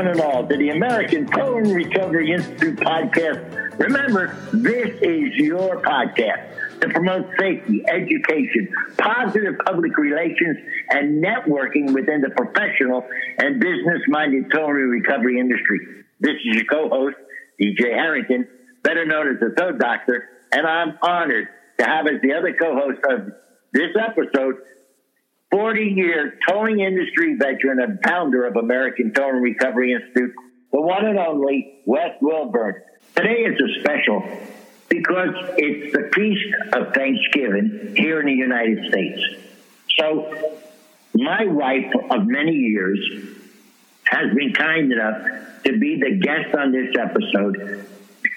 one and all, to the American Towing Recovery Institute podcast. Remember, this is your podcast to promote safety, education, positive public relations, and networking within the professional and business minded towing recovery industry. This is your co host, DJ Harrington, better known as the Tow Doctor, and I'm honored to have as the other co host of this episode 40 year towing industry veteran and founder of American Towing Recovery Institute, the one and only Wes Wilburn. Today is a special because it's the feast of Thanksgiving here in the United States. So, my wife of many years has been kind enough to be the guest on this episode.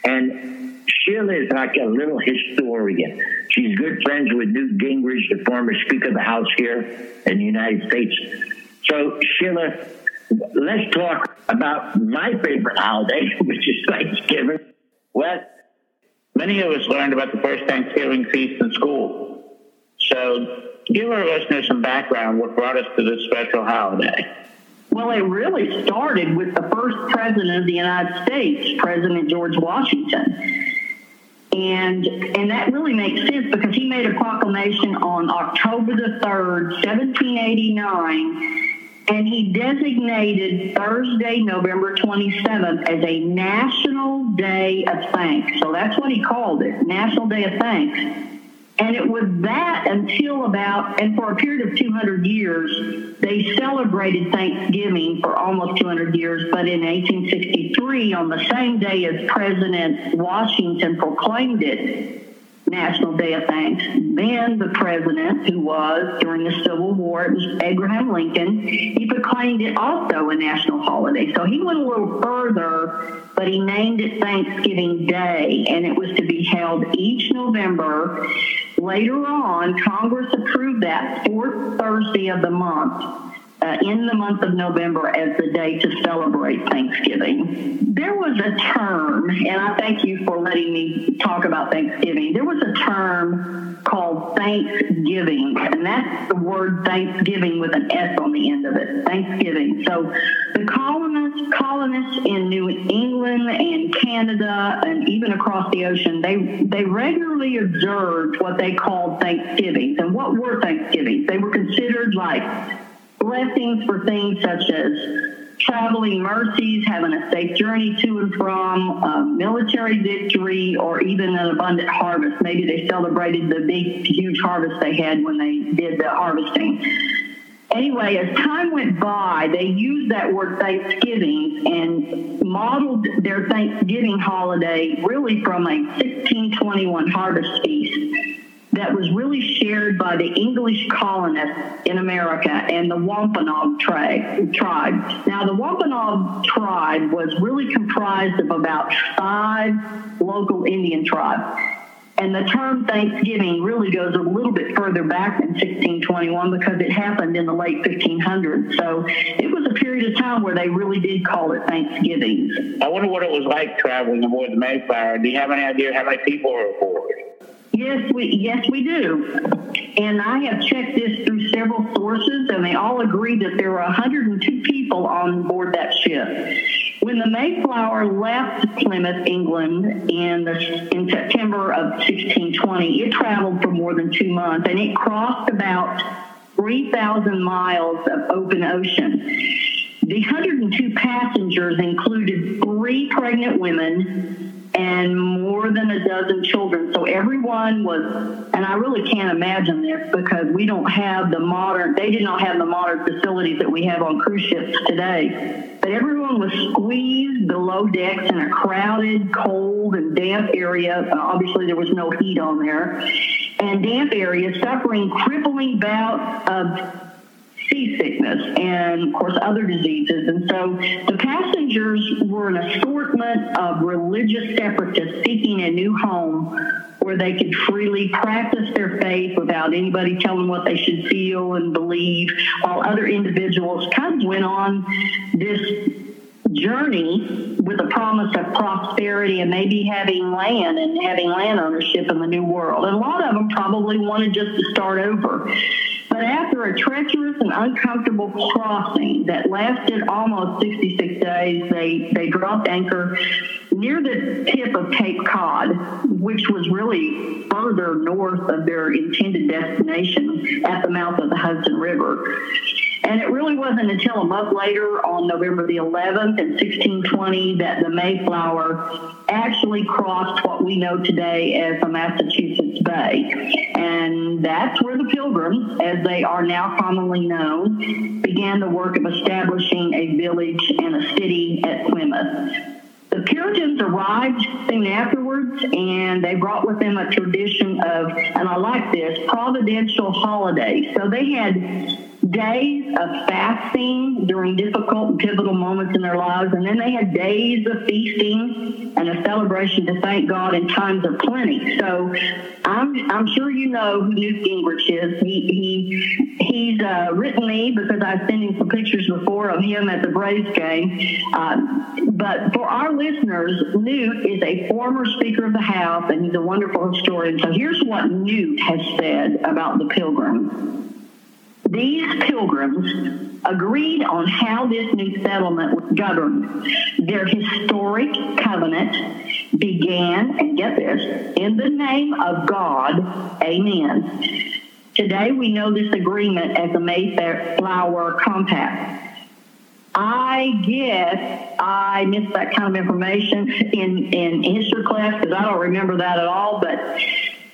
And Sheila is like a little historian. She's good friends with Newt Gingrich, the former Speaker of the House here in the United States. So, Sheila, let's talk about my favorite holiday, which is Thanksgiving. Well, Many of us learned about the first Thanksgiving feast in school. So, give our listeners some background what brought us to this special holiday. Well, it really started with the first president of the United States, President George Washington. And and that really makes sense because he made a proclamation on October the 3rd, 1789, and he designated Thursday, November 27th as a National Day of Thanks. So that's what he called it, National Day of Thanks. And it was that until about, and for a period of 200 years, they celebrated Thanksgiving for almost 200 years. But in 1863, on the same day as President Washington proclaimed it, National Day of Thanks. Then the president, who was during the Civil War, it was Abraham Lincoln, he proclaimed it also a national holiday. So he went a little further, but he named it Thanksgiving Day, and it was to be held each November. Later on, Congress approved that fourth Thursday of the month uh, in the month of November as the day to celebrate Thanksgiving. There was a term, and I thank you for letting me talk about Thanksgiving. There was a term called Thanksgiving, and that's the word Thanksgiving with an S on the end of it. Thanksgiving. So the colonists, colonists in New England and Canada, and even across the ocean, they they regularly observed what they called Thanksgivings. And what were Thanksgivings? They were considered like blessings for things such as traveling mercies, having a safe journey to and from, military victory, or even an abundant harvest. Maybe they celebrated the big, huge harvest they had when they did the harvesting. Anyway, as time went by, they used that word Thanksgiving and modeled their Thanksgiving holiday really from a 1621 harvest feast that was really shared by the English colonists in America and the Wampanoag tribe. tribe. Now, the Wampanoag tribe was really comprised of about five local Indian tribes. And the term Thanksgiving really goes a little bit further back than 1621 because it happened in the late 1500s. So it was a period of time where they really did call it Thanksgiving. I wonder what it was like traveling aboard the Mayflower. Do you have any idea how many people were aboard? Yes, we yes we do. And I have checked this through several sources, and they all agree that there were 102 people on board that ship. When the Mayflower left Plymouth, England, in the in September of 1620, it traveled for more than two months, and it crossed about 3,000 miles of open ocean. The 102 passengers included three pregnant women and more than a dozen children. So everyone was, and I really can't imagine this because we don't have the modern, they did not have the modern facilities that we have on cruise ships today. But everyone was squeezed below decks in a crowded, cold, and damp area. Obviously, there was no heat on there. And damp area, suffering crippling bouts of seasickness and, of course, other diseases. And so the passengers were an assortment of religious separatists seeking a new home where they could freely practice their faith without anybody telling what they should feel and believe, while other individuals kind of went on this journey with a promise of prosperity and maybe having land and having land ownership in the new world. And a lot of them probably wanted just to start over. But after a treacherous and uncomfortable crossing that lasted almost 66 days, they, they dropped anchor near the tip of Cape Cod, which was really further north of their intended destination at the mouth of the Hudson River. And it really wasn't until a month later, on November the 11th in 1620, that the Mayflower actually crossed what we know today as the Massachusetts Bay. And that's where the Pilgrims, as they are now commonly known, began the work of establishing a village and a city at Plymouth. The Puritans arrived soon afterwards, and they brought with them a tradition of, and I like this, providential holidays. So they had days of fasting during difficult and pivotal moments in their lives, and then they had days of feasting and a celebration to thank God in times of plenty. So I'm I'm sure you know who Newt Gingrich is. He he he's uh, written me because I've sent him some pictures before of him at the Braves game. Uh, but for our listeners, Newt is a former Speaker of the House, and he's a wonderful historian. So here's what Newt has said about the Pilgrim. These pilgrims agreed on how this new settlement was governed. Their historic covenant began, and get this, in the name of God, amen. Today we know this agreement as the Mayflower Compact. I guess I missed that kind of information in, in history class because I don't remember that at all, but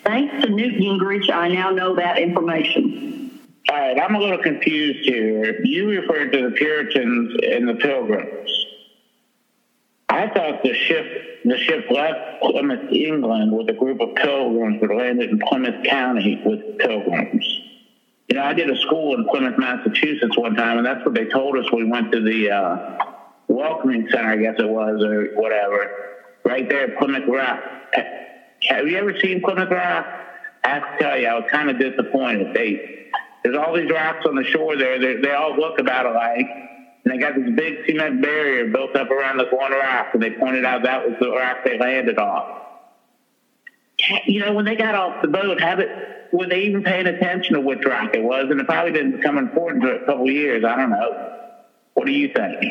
thanks to Newt Gingrich, I now know that information. All right, I'm a little confused here. You referred to the Puritans and the Pilgrims. I thought the ship the ship left Plymouth, England, with a group of pilgrims that landed in Plymouth County with pilgrims. You know, I did a school in Plymouth, Massachusetts one time, and that's what they told us. We went to the uh, welcoming center, I guess it was, or whatever, right there at Plymouth Rock. Have you ever seen Plymouth Rock? I have to tell you, I was kind of disappointed. They there's all these rocks on the shore there. They, they all look about alike. And they got this big cement barrier built up around this one rock, and they pointed out that was the rock they landed off. You know, when they got off the boat, have it were they even paying attention to which rock it was? And it probably didn't become important for a couple of years. I don't know. What do you think?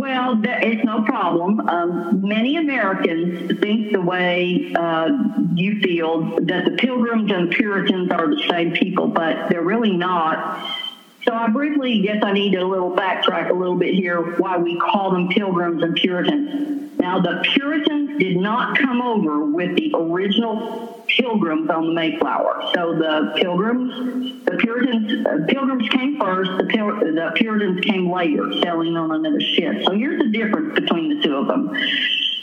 Well, it's no problem. Um, many Americans think the way uh, you feel that the Pilgrims and Puritans are the same people, but they're really not. So I briefly guess I need to a little backtrack a little bit here why we call them Pilgrims and Puritans. Now, the Puritans did not come over with the original Pilgrims on the Mayflower. So the Pilgrims, the Puritans, uh, Pilgrims came first. The, Pil- the Puritans came later, sailing on another ship. So here's the difference between the two of them.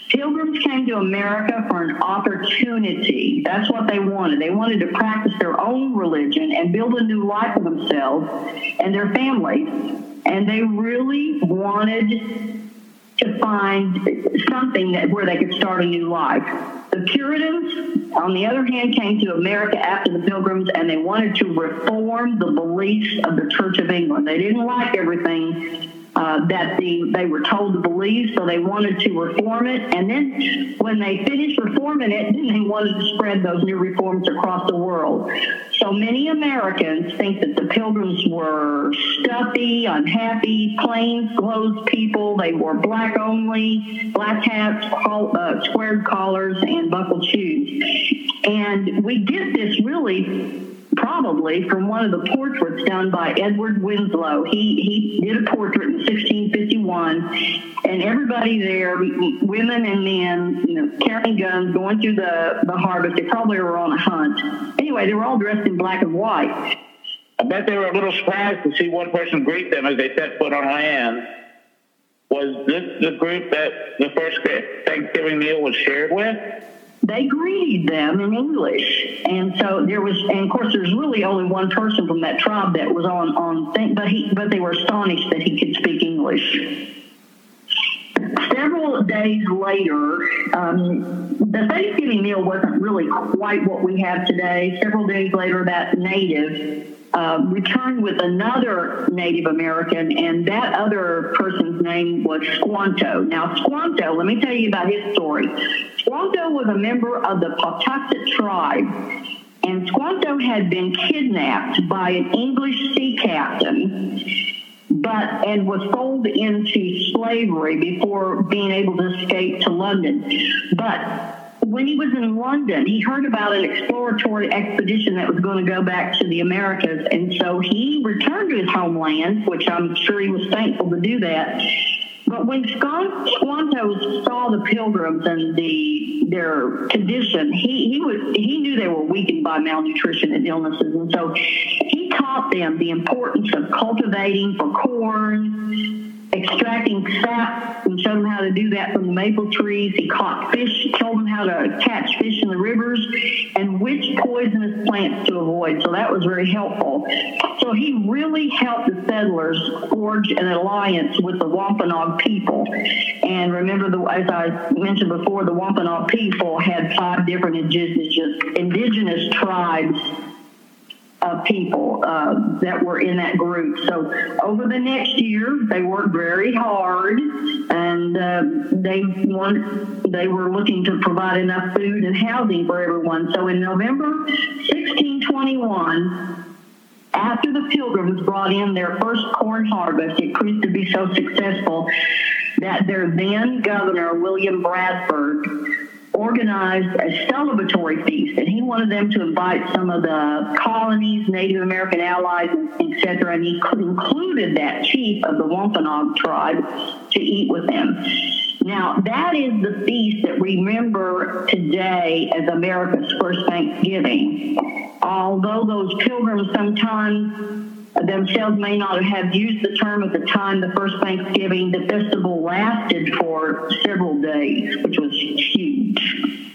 Pilgrims came to America for an opportunity. That's what they wanted. They wanted to practice their own religion and build a new life for themselves and their families. And they really wanted to find something that where they could start a new life. The Puritans, on the other hand, came to America after the Pilgrims and they wanted to reform the beliefs of the Church of England. They didn't like everything uh, that the, they were told to believe, so they wanted to reform it. And then when they finished reforming it, then they wanted to spread those new reforms across the world. So many Americans think that the pilgrims were stuffy, unhappy, plainclothes people. They wore black only, black hats, uh, squared collars, and buckled shoes. And we get this really probably from one of the portraits done by Edward Winslow. He he did a portrait in 1651, and everybody there, women and men, you know, carrying guns, going through the the harvest. They probably were on a hunt. Anyway, they were all dressed in black and white. I bet they were a little surprised to see one person greet them as they set foot on land. Was this the group that the first Thanksgiving meal was shared with? They greeted them in English. And so there was, and of course, there's really only one person from that tribe that was on, on thing, but he, but they were astonished that he could speak English. Several days later, um, the Thanksgiving meal wasn't really quite what we have today. Several days later, that native uh, returned with another Native American, and that other person's name was Squanto. Now, Squanto, let me tell you about his story. Squanto was a member of the Patuxet tribe, and Squanto had been kidnapped by an English sea captain, but and was sold into slavery before being able to escape to London. But when he was in London, he heard about an exploratory expedition that was going to go back to the Americas, and so he returned to his homeland, which I'm sure he was thankful to do that. When Squanto saw the pilgrims and the their condition, he, he was he knew they were weakened by malnutrition and illnesses, and so he taught them the importance of cultivating for corn, extracting sap and showed them how to do that from the maple trees. He caught fish, told them how to catch fish in the rivers and which poisonous plants to avoid. So that was very helpful. So he really helped the settlers forge an alliance with the Wampanoag people. And remember, the, as I mentioned before, the Wampanoag people had five different indigenous, indigenous tribes of people uh, that were in that group. So over the next year, they worked very hard, and uh, they they were looking to provide enough food and housing for everyone. So in November 1621. After the Pilgrims brought in their first corn harvest, it proved to be so successful that their then governor, William Bradford, organized a celebratory feast, and he wanted them to invite some of the colonies, Native American allies, etc. And he included that chief of the Wampanoag tribe to eat with them. Now, that is the feast that we remember today as America's first Thanksgiving. Although those pilgrims sometimes themselves may not have used the term at the time the first Thanksgiving, the festival lasted for several days, which was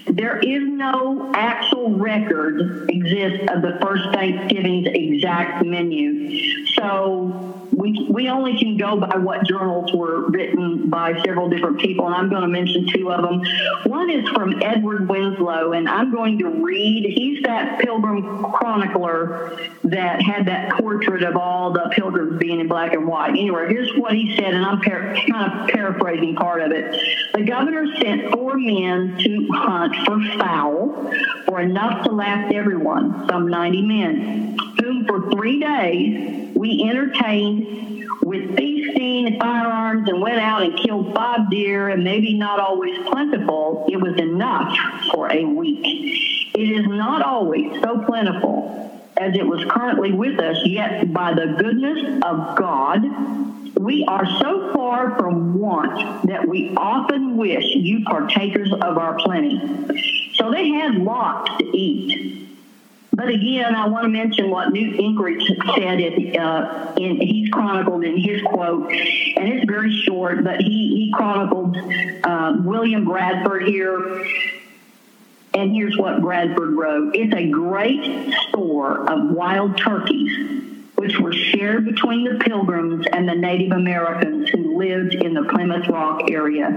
There is no actual record exists of the first Thanksgiving's exact menu. So we, we only can go by what journals were written by several different people, and I'm going to mention two of them. One is from Edward Winslow, and I'm going to read. He's that pilgrim chronicler that had that portrait of all the pilgrims being in black and white. Anyway, here's what he said, and I'm par- kind of paraphrasing part of it. The governor sent four men to hunt for fowl, for enough to last everyone, some 90 men, for three days we entertained with feasting and firearms and went out and killed five deer and maybe not always plentiful. It was enough for a week. It is not always so plentiful as it was currently with us, yet by the goodness of God, we are so far from want that we often wish you partakers of our plenty. So they had lots to eat. But again, I want to mention what Newt Gingrich said. It, uh, in, he's chronicled in his quote, and it's very short, but he, he chronicled uh, William Bradford here. And here's what Bradford wrote It's a great store of wild turkeys which were shared between the Pilgrims and the Native Americans who lived in the Plymouth Rock area.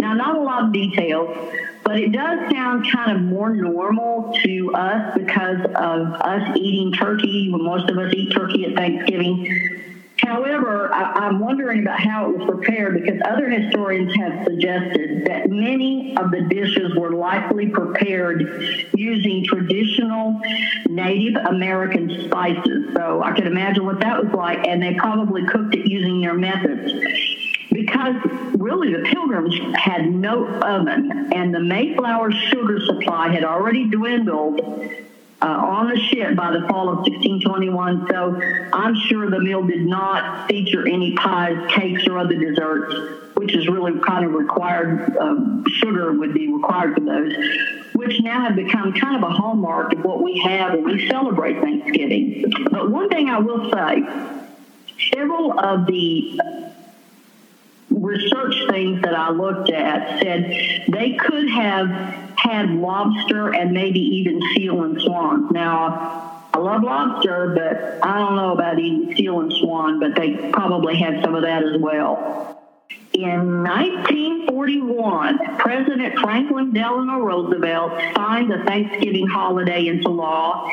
Now, not a lot of details, but it does sound kind of more normal to us because of us eating turkey most of us eat turkey at Thanksgiving. However, I, am wondering about how it was prepared because other historians have suggested that many of the dishes were likely prepared using traditional Native American spices. So I could imagine what that was like, and they probably cooked it using their methods because really the pilgrims had no oven and the Mayflower sugar supply had already dwindled uh, on the ship by the fall of 1621. So I'm sure the meal did not feature any pies, cakes, or other desserts, which is really kind of required. Um, sugar would be required for those, which now have become kind of a hallmark of what we have when we celebrate Thanksgiving. But one thing I will say, several of the research things that I looked at said they could have had lobster and maybe even seal and swan. Now, I love lobster, but I don't know about eating seal and swan, but they probably had some of that as well. In 1941, President Franklin Delano Roosevelt signed the Thanksgiving holiday into law.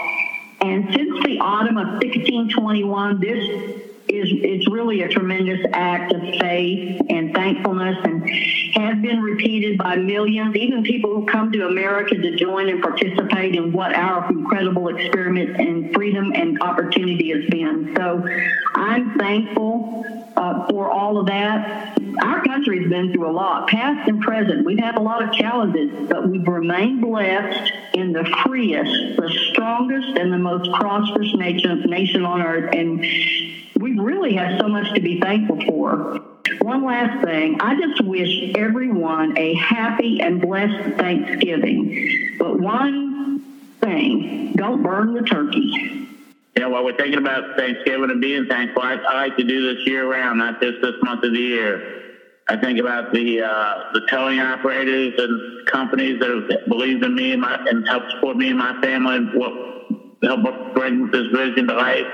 And since the autumn of 1621, this is is really a tremendous act of faith and thankfulness, and has been repeated by millions, even people who come to America to join and participate in what our incredible experiment in freedom and opportunity has been. So, I'm thankful uh, for all of that. Our country's been through a lot, past and present. We've had a lot of challenges, but we've remained blessed in the freest, the strongest, and the most prosperous nation, nation on earth. And we really have so much to be thankful for. One last thing, I just wish everyone a happy and blessed Thanksgiving. But one thing, don't burn the turkey. Know, while we're thinking about Thanksgiving and being thankful, I, I like to do this year round, not just this month of the year. I think about the uh, the towing operators and companies that have believed in me and, my, and helped support me and my family and what help bring this vision to life.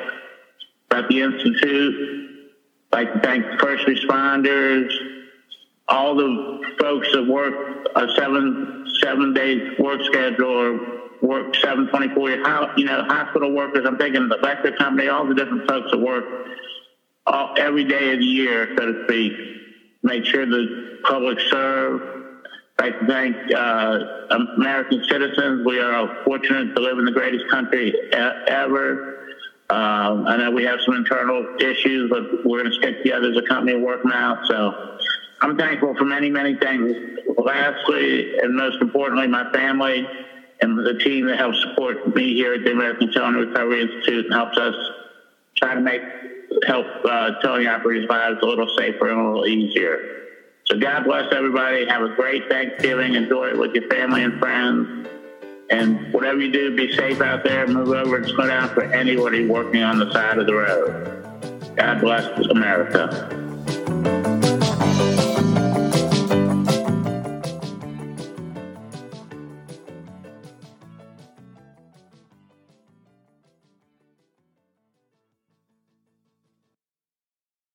About the institute, I'd like to thank first responders, all the folks that work a seven seven day work schedule or work seven twenty four. You know, hospital workers. I'm thinking the electric company, all the different folks that work all, every day of the year, so to speak make sure the public serve. I thank uh, American citizens. We are fortunate to live in the greatest country ever. Um, I know we have some internal issues, but we're going to stick together as a company and work out. So I'm thankful for many, many things. Lastly, and most importantly, my family and the team that helps support me here at the American Towing Recovery Institute and helps us try to make help uh, towing operators' lives a little safer and a little easier. So God bless everybody. Have a great Thanksgiving. Enjoy it with your family and friends. And whatever you do, be safe out there. Move over and slow down for anybody working on the side of the road. God bless America.